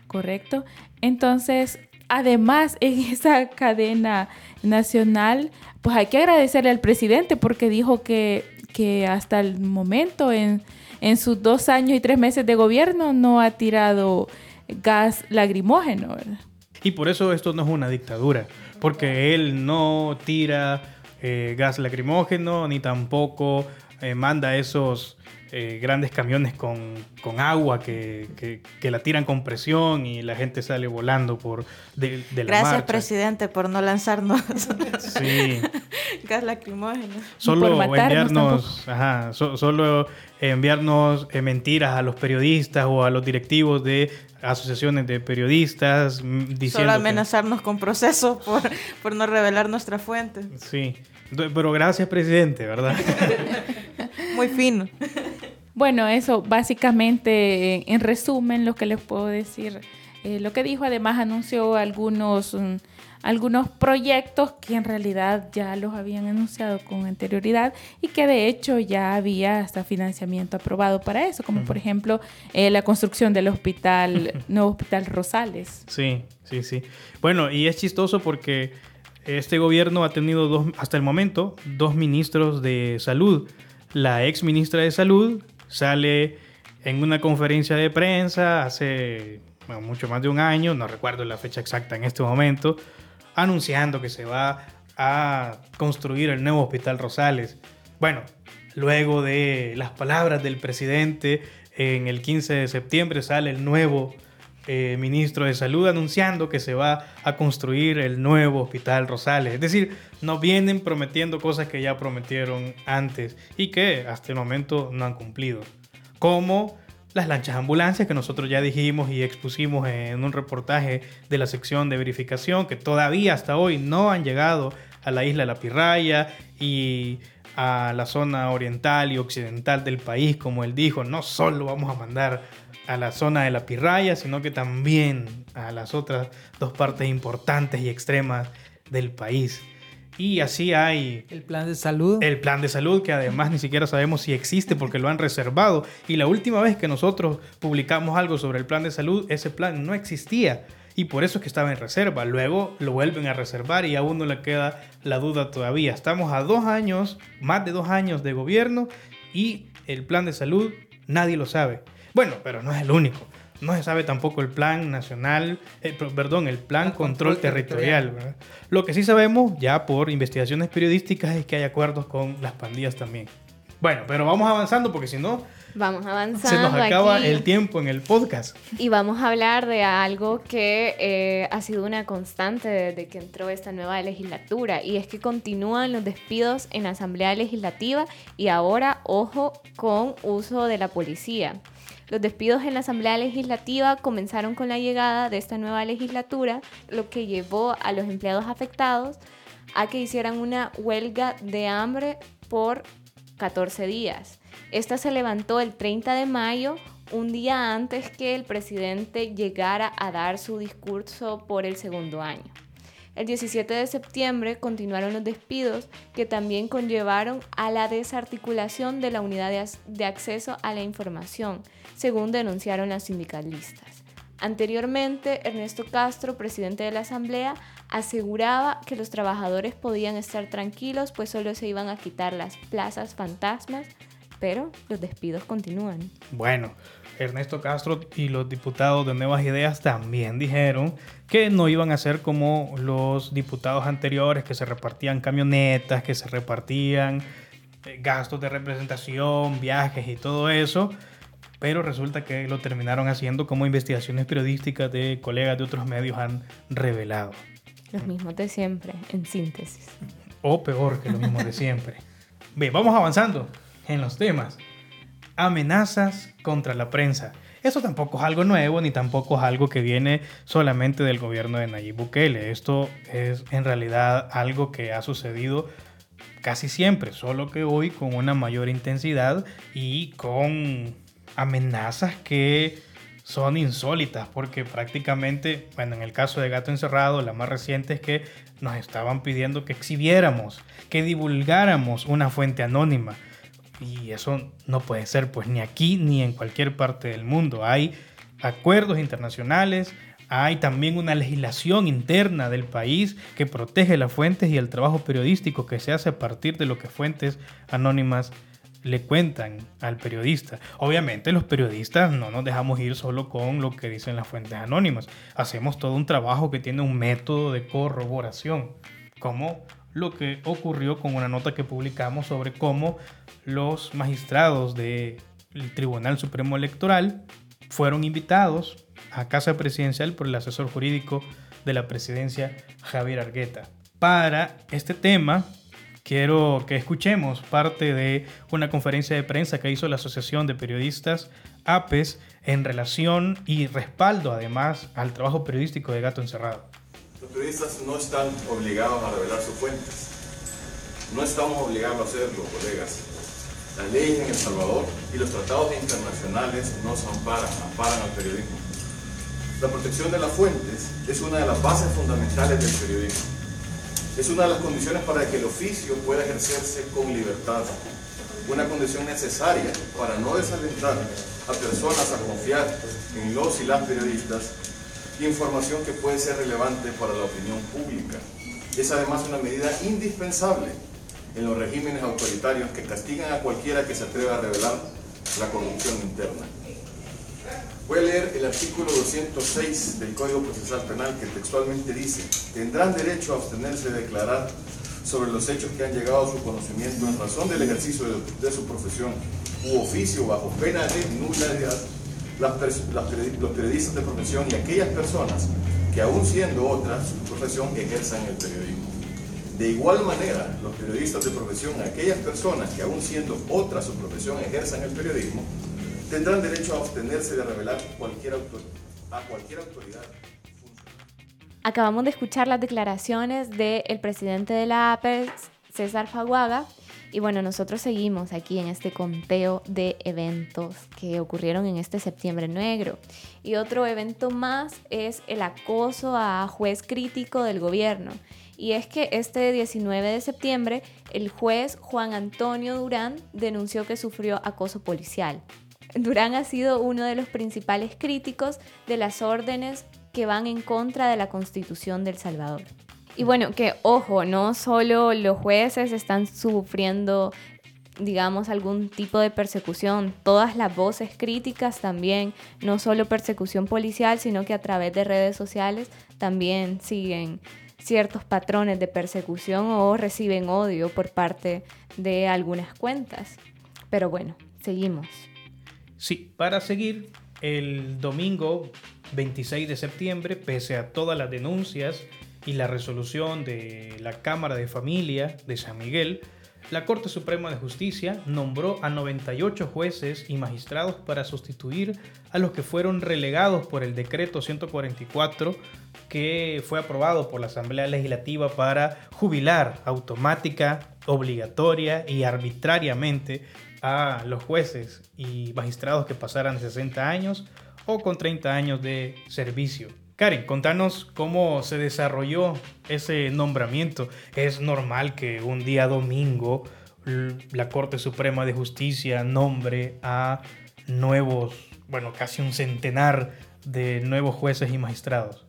S4: Correcto. Entonces, además, *laughs* en esa cadena nacional, pues hay que agradecerle al presidente porque dijo que, que hasta el momento, en, en sus dos años y tres meses de gobierno, no ha tirado gas lagrimógeno, ¿verdad?
S2: Y por eso esto no es una dictadura, porque él no tira eh, gas lacrimógeno ni tampoco eh, manda esos eh, grandes camiones con, con agua que, que- que la tiran con presión y la gente sale volando por de, de la
S6: Gracias,
S2: marcha.
S6: presidente, por no lanzarnos
S2: Sí, *laughs*
S6: gas lacrimógeno.
S2: solo enviarnos, ajá, so- solo enviarnos eh, mentiras a los periodistas o a los directivos de asociaciones de periodistas mm, diciendo
S6: Solo
S2: que-
S6: amenazarnos con proceso por, por no revelar nuestra fuente.
S2: Sí, pero gracias presidente, ¿verdad?
S6: Muy fino.
S4: Bueno, eso básicamente, eh, en resumen, lo que les puedo decir. Eh, lo que dijo, además anunció algunos, mm, algunos proyectos que en realidad ya los habían anunciado con anterioridad y que de hecho ya había hasta financiamiento aprobado para eso, como por ejemplo eh, la construcción del hospital, *laughs* nuevo hospital Rosales.
S2: Sí, sí, sí. Bueno, y es chistoso porque este gobierno ha tenido dos, hasta el momento dos ministros de salud. La ex ministra de salud sale en una conferencia de prensa hace mucho más de un año, no recuerdo la fecha exacta en este momento, anunciando que se va a construir el nuevo hospital Rosales. Bueno, luego de las palabras del presidente, en el 15 de septiembre sale el nuevo eh, ministro de Salud anunciando que se va a construir el nuevo hospital Rosales. Es decir, nos vienen prometiendo cosas que ya prometieron antes y que hasta el momento no han cumplido. Como las lanchas ambulancias que nosotros ya dijimos y expusimos en un reportaje de la sección de verificación que todavía hasta hoy no han llegado a la isla La Pirraya y a la zona oriental y occidental del país, como él dijo, no solo vamos a mandar a la zona de la Pirraya, sino que también a las otras dos partes importantes y extremas del país. Y así hay
S5: El plan de salud.
S2: el plan de salud, que además ni siquiera sabemos si existe porque lo han reservado. Y la última vez que nosotros publicamos algo sobre el plan de salud, ese plan no existía. Y por eso es que estaba en reserva. Luego lo vuelven a reservar y aún no le queda la duda todavía. Estamos a dos años, más de dos años de gobierno y el plan de salud nadie lo sabe. Bueno, pero no es el único. No se sabe tampoco el plan nacional, eh, per- perdón, el plan control,
S5: control
S2: territorial.
S5: territorial.
S2: Lo que sí sabemos ya por investigaciones periodísticas es que hay acuerdos con las pandillas también. Bueno, pero vamos avanzando porque si no,
S3: Vamos avanzando.
S2: se nos acaba
S3: aquí.
S2: el tiempo en el podcast.
S3: Y vamos a hablar de algo que eh, ha sido una constante desde que entró esta nueva legislatura y es que continúan los despidos en la Asamblea Legislativa y ahora, ojo, con uso de la policía. Los despidos en la Asamblea Legislativa comenzaron con la llegada de esta nueva legislatura, lo que llevó a los empleados afectados a que hicieran una huelga de hambre por 14 días. Esta se levantó el 30 de mayo, un día antes que el presidente llegara a dar su discurso por el segundo año. El 17 de septiembre continuaron los despidos que también conllevaron a la desarticulación de la unidad de, ac- de acceso a la información, según denunciaron las sindicalistas. Anteriormente, Ernesto Castro, presidente de la Asamblea, aseguraba que los trabajadores podían estar tranquilos pues solo se iban a quitar las plazas fantasmas, pero los despidos continúan.
S2: Bueno, Ernesto Castro y los diputados de Nuevas Ideas también dijeron que no iban a ser como los diputados anteriores que se repartían camionetas, que se repartían eh, gastos de representación, viajes y todo eso. Pero resulta que lo terminaron haciendo como investigaciones periodísticas de colegas de otros medios han revelado.
S3: Los mismos de siempre, en síntesis.
S2: O peor que lo mismo de siempre. Bien, vamos avanzando en los temas. Amenazas contra la prensa. Eso tampoco es algo nuevo ni tampoco es algo que viene solamente del gobierno de Nayib Bukele. Esto es en realidad algo que ha sucedido casi siempre, solo que hoy con una mayor intensidad y con amenazas que son insólitas porque prácticamente, bueno, en el caso de Gato Encerrado, la más reciente es que nos estaban pidiendo que exhibiéramos, que divulgáramos una fuente anónima. Y eso no puede ser, pues ni aquí ni en cualquier parte del mundo. Hay acuerdos internacionales, hay también una legislación interna del país que protege las fuentes y el trabajo periodístico que se hace a partir de lo que fuentes anónimas le cuentan al periodista. Obviamente los periodistas no nos dejamos ir solo con lo que dicen las fuentes anónimas. Hacemos todo un trabajo que tiene un método de corroboración, como lo que ocurrió con una nota que publicamos sobre cómo los magistrados del Tribunal Supremo Electoral fueron invitados a Casa Presidencial por el asesor jurídico de la presidencia, Javier Argueta. Para este tema, quiero que escuchemos parte de una conferencia de prensa que hizo la Asociación de Periodistas APES en relación y respaldo además al trabajo periodístico de Gato Encerrado.
S7: Los periodistas no están obligados a revelar sus fuentes. No estamos obligados a hacerlo, colegas. Las leyes en El Salvador y los tratados internacionales nos amparan, amparan al periodismo. La protección de las fuentes es una de las bases fundamentales del periodismo. Es una de las condiciones para que el oficio pueda ejercerse con libertad. Una condición necesaria para no desalentar a personas a confiar en los y las periodistas información que puede ser relevante para la opinión pública. Es además una medida indispensable en los regímenes autoritarios que castigan a cualquiera que se atreva a revelar la corrupción interna. Voy a leer el artículo 206 del Código Procesal Penal que textualmente dice, tendrán derecho a abstenerse de declarar sobre los hechos que han llegado a su conocimiento en razón del ejercicio de, de su profesión u oficio bajo pena de nulidad las las los periodistas de profesión y aquellas personas que aún siendo otras su profesión ejerzan el periodismo. De igual manera, los periodistas de profesión, aquellas personas que aún siendo otra su profesión ejerzan el periodismo, tendrán derecho a abstenerse de revelar cualquier autor- a cualquier autoridad.
S3: Acabamos de escuchar las declaraciones del presidente de la APES, César Faguaga. Y bueno, nosotros seguimos aquí en este conteo de eventos que ocurrieron en este septiembre negro. Y otro evento más es el acoso a juez crítico del gobierno. Y es que este 19 de septiembre el juez Juan Antonio Durán denunció que sufrió acoso policial. Durán ha sido uno de los principales críticos de las órdenes que van en contra de la Constitución del Salvador. Y bueno, que ojo, no solo los jueces están sufriendo, digamos, algún tipo de persecución, todas las voces críticas también, no solo persecución policial, sino que a través de redes sociales también siguen ciertos patrones de persecución o reciben odio por parte de algunas cuentas. Pero bueno, seguimos.
S2: Sí, para seguir, el domingo 26 de septiembre, pese a todas las denuncias y la resolución de la Cámara de Familia de San Miguel, la Corte Suprema de Justicia nombró a 98 jueces y magistrados para sustituir a los que fueron relegados por el decreto 144 que fue aprobado por la Asamblea Legislativa para jubilar automática, obligatoria y arbitrariamente a los jueces y magistrados que pasaran 60 años o con 30 años de servicio. Karen, contanos cómo se desarrolló ese nombramiento. ¿Es normal que un día domingo la Corte Suprema de Justicia nombre a nuevos, bueno, casi un centenar de nuevos jueces y magistrados?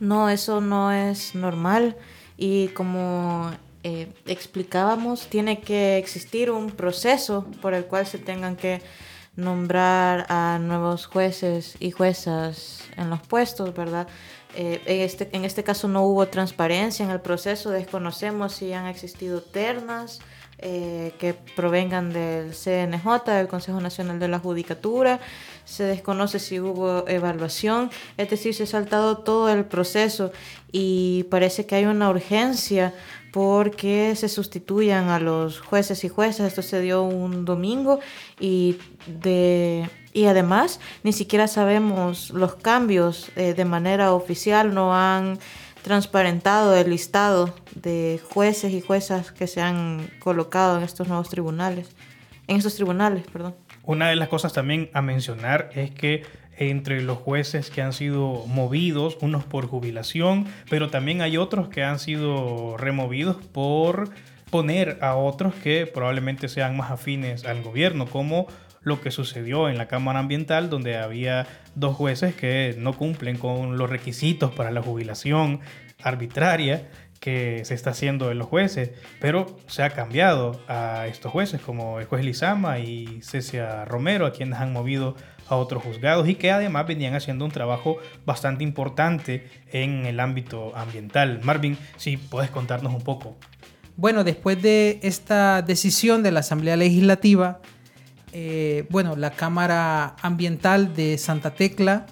S6: No, eso no es normal y como eh, explicábamos, tiene que existir un proceso por el cual se tengan que nombrar a nuevos jueces y juezas en los puestos, ¿verdad? Eh, en, este, en este caso no hubo transparencia en el proceso, desconocemos si han existido ternas eh, que provengan del CNJ, del Consejo Nacional de la Judicatura, se desconoce si hubo evaluación, es decir, se ha saltado todo el proceso y parece que hay una urgencia porque se sustituyan a los jueces y juezas. Esto se dio un domingo y, de, y además ni siquiera sabemos los cambios eh, de manera oficial, no han transparentado el listado de jueces y juezas que se han colocado en estos nuevos tribunales, en estos tribunales, perdón.
S2: Una de las cosas también a mencionar es que entre los jueces que han sido movidos, unos por jubilación, pero también hay otros que han sido removidos por poner a otros que probablemente sean más afines al gobierno, como lo que sucedió en la Cámara Ambiental, donde había dos jueces que no cumplen con los requisitos para la jubilación arbitraria que se está haciendo en los jueces, pero se ha cambiado a estos jueces como el juez Lizama y Cecia Romero, a quienes han movido a otros juzgados y que además venían haciendo un trabajo bastante importante en el ámbito ambiental. Marvin, si puedes contarnos un poco.
S5: Bueno, después de esta decisión de la Asamblea Legislativa, eh, bueno, la Cámara Ambiental de Santa Tecla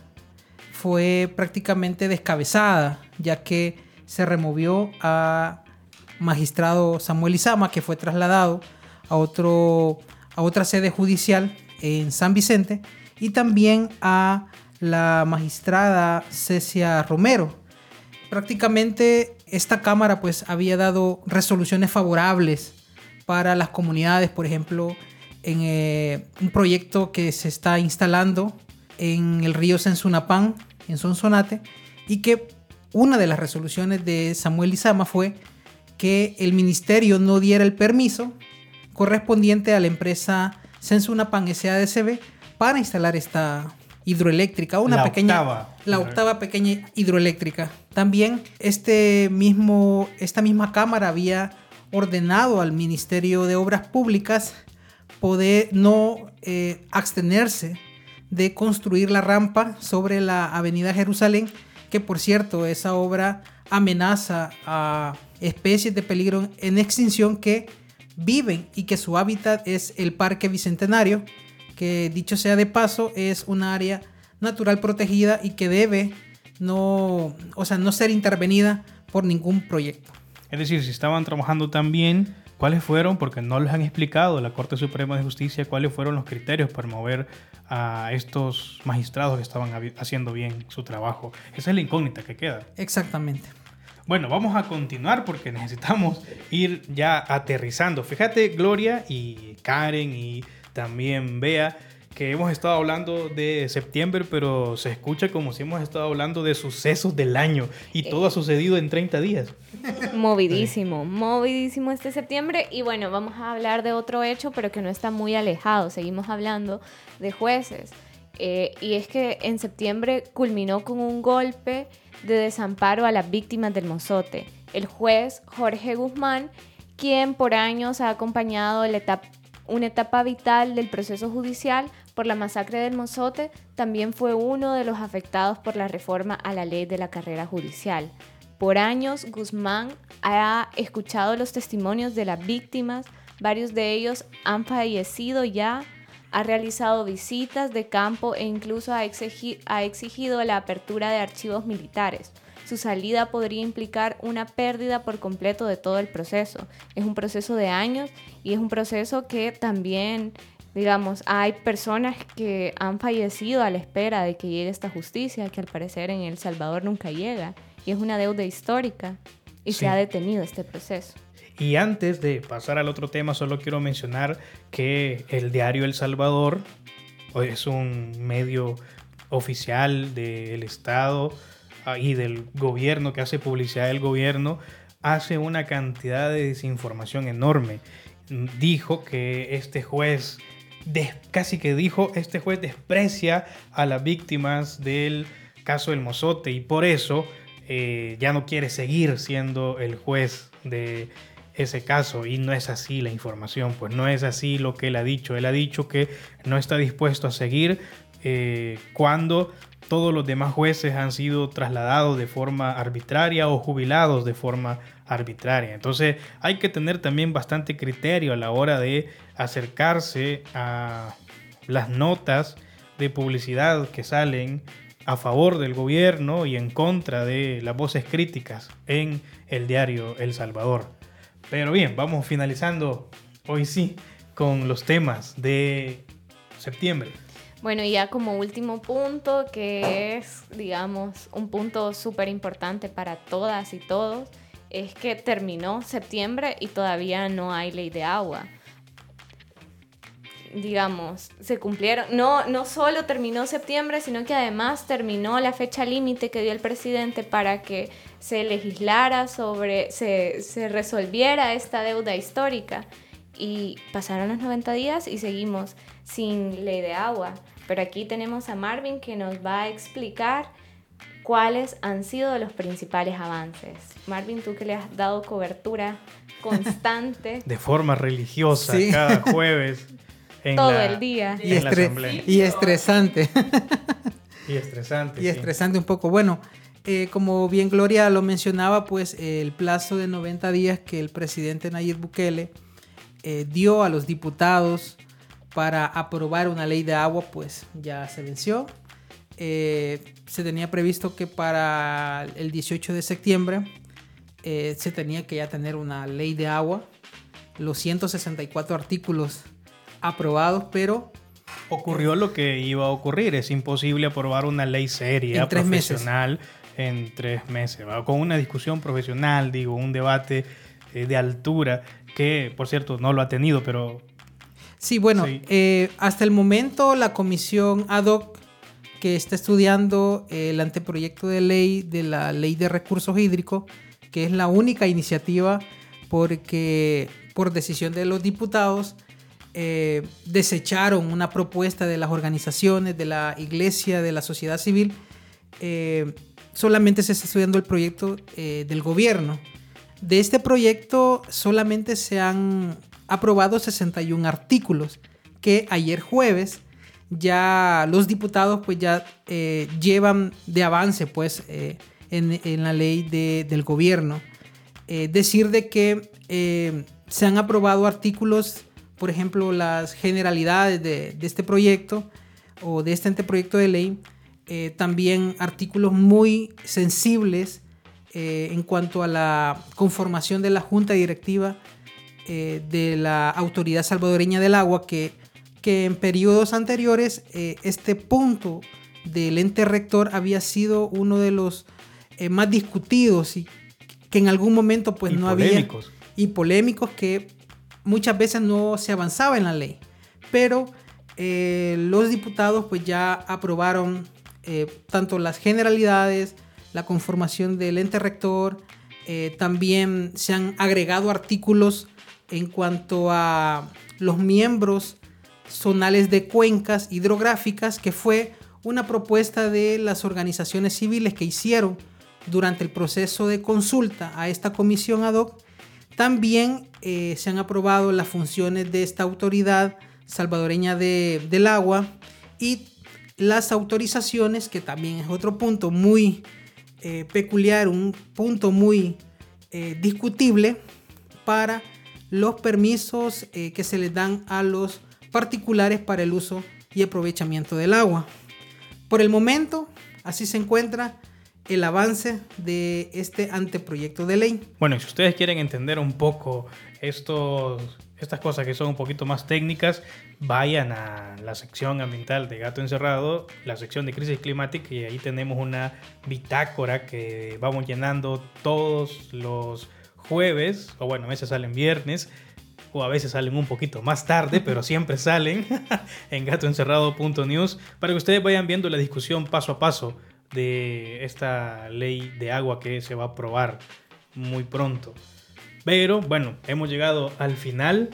S5: fue prácticamente descabezada, ya que se removió a magistrado Samuel Izama, que fue trasladado a, otro, a otra sede judicial en San Vicente, y también a la magistrada Cecia Romero. Prácticamente esta Cámara pues había dado resoluciones favorables para las comunidades, por ejemplo, en eh, un proyecto que se está instalando en el río Sensunapán, en Sonsonate, y que una de las resoluciones de Samuel Izama fue que el ministerio no diera el permiso correspondiente a la empresa Sensunapan SADCB para instalar esta hidroeléctrica, una pequeña la octava pequeña hidroeléctrica. También este mismo esta misma cámara había ordenado al Ministerio de Obras Públicas poder no eh, abstenerse de construir la rampa sobre la Avenida Jerusalén que por cierto esa obra amenaza a especies de peligro en extinción que viven y que su hábitat es el Parque Bicentenario, que dicho sea de paso es un área natural protegida y que debe no, o sea, no ser intervenida por ningún proyecto.
S2: Es decir, si estaban trabajando tan bien ¿Cuáles fueron? Porque no les han explicado la Corte Suprema de Justicia cuáles fueron los criterios para mover a estos magistrados que estaban haciendo bien su trabajo. Esa es la incógnita que queda.
S5: Exactamente.
S2: Bueno, vamos a continuar porque necesitamos ir ya aterrizando. Fíjate, Gloria y Karen y también Bea, que hemos estado hablando de septiembre, pero se escucha como si hemos estado hablando de sucesos del año y todo ha sucedido en 30 días.
S3: Movidísimo, movidísimo este septiembre. Y bueno, vamos a hablar de otro hecho, pero que no está muy alejado. Seguimos hablando de jueces. Eh, y es que en septiembre culminó con un golpe de desamparo a las víctimas del mozote. El juez Jorge Guzmán, quien por años ha acompañado una etapa vital del proceso judicial, por la masacre del Mozote, también fue uno de los afectados por la reforma a la ley de la carrera judicial. Por años, Guzmán ha escuchado los testimonios de las víctimas varios de ellos han fallecido ya, ha realizado visitas de campo e incluso ha, ha exigido la apertura de archivos militares. Su salida podría implicar una pérdida por completo de todo el proceso. Es un proceso de años y es un proceso que también digamos, hay personas que han fallecido a la espera de que llegue esta justicia, que al parecer en El Salvador nunca llega, y es una deuda histórica, y se ha detenido este proceso.
S2: Y antes de pasar al otro tema, solo quiero mencionar que el diario El Salvador es un medio oficial del Estado ah, y del gobierno que hace publicidad del gobierno, hace una cantidad de desinformación enorme. Dijo que este juez casi que dijo, este juez desprecia a las víctimas del caso del Mozote y por eso eh, ya no quiere seguir siendo el juez de ese caso y no es así la información, pues no es así lo que él ha dicho. Él ha dicho que no está dispuesto a seguir eh, cuando todos los demás jueces han sido trasladados de forma arbitraria o jubilados de forma arbitraria. Entonces hay que tener también bastante criterio a la hora de acercarse a las notas de publicidad que salen a favor del gobierno y en contra de las voces críticas en el diario El Salvador. Pero bien, vamos finalizando hoy sí con los temas de septiembre.
S3: Bueno, y ya como último punto, que es, digamos, un punto súper importante para todas y todos, es que terminó septiembre y todavía no hay ley de agua. Digamos, se cumplieron, no, no solo terminó septiembre, sino que además terminó la fecha límite que dio el presidente para que se legislara sobre, se, se resolviera esta deuda histórica. Y pasaron los 90 días y seguimos sin ley de agua. Pero aquí tenemos a Marvin que nos va a explicar cuáles han sido los principales avances. Marvin, tú que le has dado cobertura constante. *laughs*
S2: De forma religiosa, cada jueves. *laughs*
S3: Todo el día.
S5: Y, y estresante.
S2: y estresante.
S5: Y estresante un poco. Bueno, eh, como bien Gloria lo mencionaba, pues el plazo de 90 días que el presidente Nayib Bukele eh, dio a los diputados para aprobar una ley de agua, pues ya se venció. Eh, se tenía previsto que para el 18 de septiembre eh, se tenía que ya tener una ley de agua, los 164 artículos aprobados, pero...
S2: Ocurrió lo que iba a ocurrir, es imposible aprobar una ley seria, profesional, en tres meses, con una discusión profesional, digo, un debate eh, de altura, que por cierto no lo ha tenido, pero...
S5: Sí, bueno, hasta el momento la comisión ad hoc que está estudiando el anteproyecto de ley de la ley de recursos hídricos, que es la única iniciativa porque por decisión de los diputados eh, desecharon una propuesta de las organizaciones, de la iglesia, de la sociedad civil. Eh, solamente se está estudiando el proyecto eh, del gobierno. De este proyecto solamente se han aprobado 61 artículos que ayer jueves ya los diputados pues ya llevan de avance pues en, la ley del gobierno. Decir de que se han aprobado artículos, por ejemplo, las generalidades de, este proyecto o de este anteproyecto de ley, también artículos muy sensibles en cuanto a la conformación de la junta directiva de la Autoridad Salvadoreña del Agua, que que en periodos anteriores eh, este punto del ente rector había sido uno de los eh, más discutidos y que en algún momento pues no polémicos. había y polémicos que muchas veces no se avanzaba en la ley pero eh, los diputados pues ya aprobaron tanto las generalidades la conformación del ente rector también se han agregado artículos en cuanto a los miembros zonales de cuencas hidrográficas, que fue una propuesta de las organizaciones civiles que hicieron durante el proceso de consulta a esta comisión ad hoc. También eh, se han aprobado las funciones de esta autoridad salvadoreña del agua y las autorizaciones, que también es otro punto muy eh, peculiar, un punto muy eh, discutible para los permisos que se les dan a los particulares para el uso y aprovechamiento del agua. Por el momento, así se encuentra el avance de este anteproyecto de ley.
S2: Bueno, si ustedes quieren entender un poco estos, estas cosas que son un poquito más técnicas, vayan a la sección ambiental de Gato Encerrado, la sección de crisis climática, y ahí tenemos una bitácora que vamos llenando todos los jueves, o bueno, a veces salen viernes, o a veces salen un poquito más tarde, pero *laughs* siempre salen *laughs* en gatoencerrado.news para que ustedes vayan viendo la discusión paso a paso de esta ley de agua que se va a aprobar muy pronto. Pero bueno, hemos llegado al final.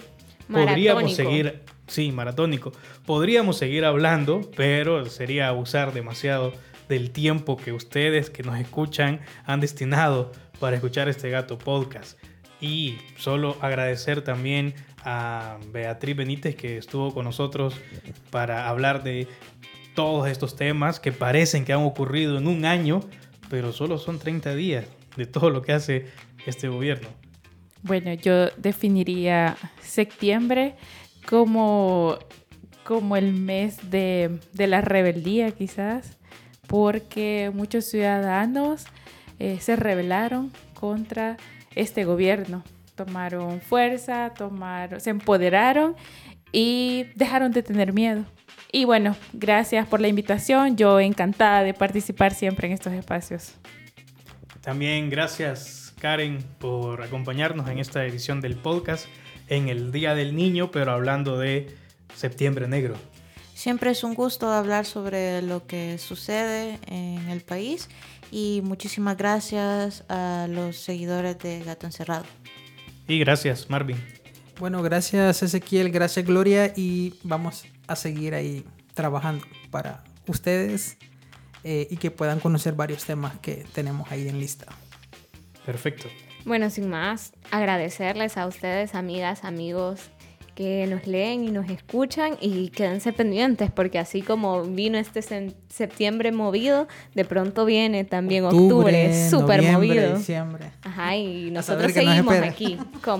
S2: Podríamos seguir, sí, maratónico. Podríamos seguir hablando, pero sería abusar demasiado del tiempo que ustedes que nos escuchan han destinado para escuchar este gato podcast. Y solo agradecer también a Beatriz Benítez que estuvo con nosotros para hablar de todos estos temas que parecen que han ocurrido en un año, pero solo son 30 días de todo lo que hace este gobierno.
S4: Bueno, yo definiría septiembre como, como el mes de, de la rebeldía quizás, porque muchos ciudadanos eh, se rebelaron contra este gobierno. Tomaron fuerza, tomaron, se empoderaron y dejaron de tener miedo. Y bueno, gracias por la invitación. Yo encantada de participar siempre en estos espacios.
S2: También gracias Karen por acompañarnos en esta edición del podcast en el Día del Niño, pero hablando de Septiembre Negro.
S6: Siempre es un gusto hablar sobre lo que sucede en el país y muchísimas gracias a los seguidores de Gato Encerrado.
S2: Y gracias, Marvin.
S5: Bueno, gracias Ezequiel, gracias Gloria y vamos a seguir ahí trabajando para ustedes eh, y que puedan conocer varios temas que tenemos ahí en lista.
S2: Perfecto.
S3: Bueno, sin más, agradecerles a ustedes, amigas, amigos, que nos leen y nos escuchan y quédense pendientes porque así como vino este septiembre movido, de pronto viene también octubre, súper movido.
S5: Diciembre.
S3: Ajá, y nosotros seguimos aquí.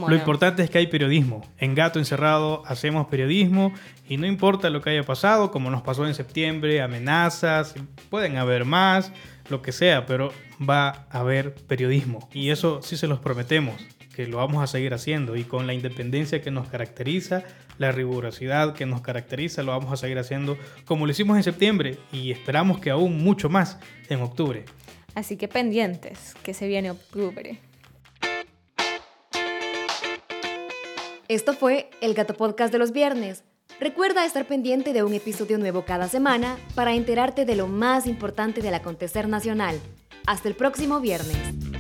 S2: Lo importante es que hay periodismo. En Gato Encerrado hacemos periodismo y no importa lo que haya pasado, como nos pasó en septiembre, amenazas, pueden haber más, lo que sea, pero va a haber periodismo y eso sí se los prometemos que lo vamos a seguir haciendo y con la independencia que nos caracteriza, la rigurosidad que nos caracteriza, lo vamos a seguir haciendo como lo hicimos en septiembre y esperamos que aún mucho más en octubre.
S3: Así que pendientes, que se viene octubre.
S1: Esto fue el Gato Podcast de los viernes. Recuerda estar pendiente de un episodio nuevo cada semana para enterarte de lo más importante del acontecer nacional. Hasta el próximo viernes.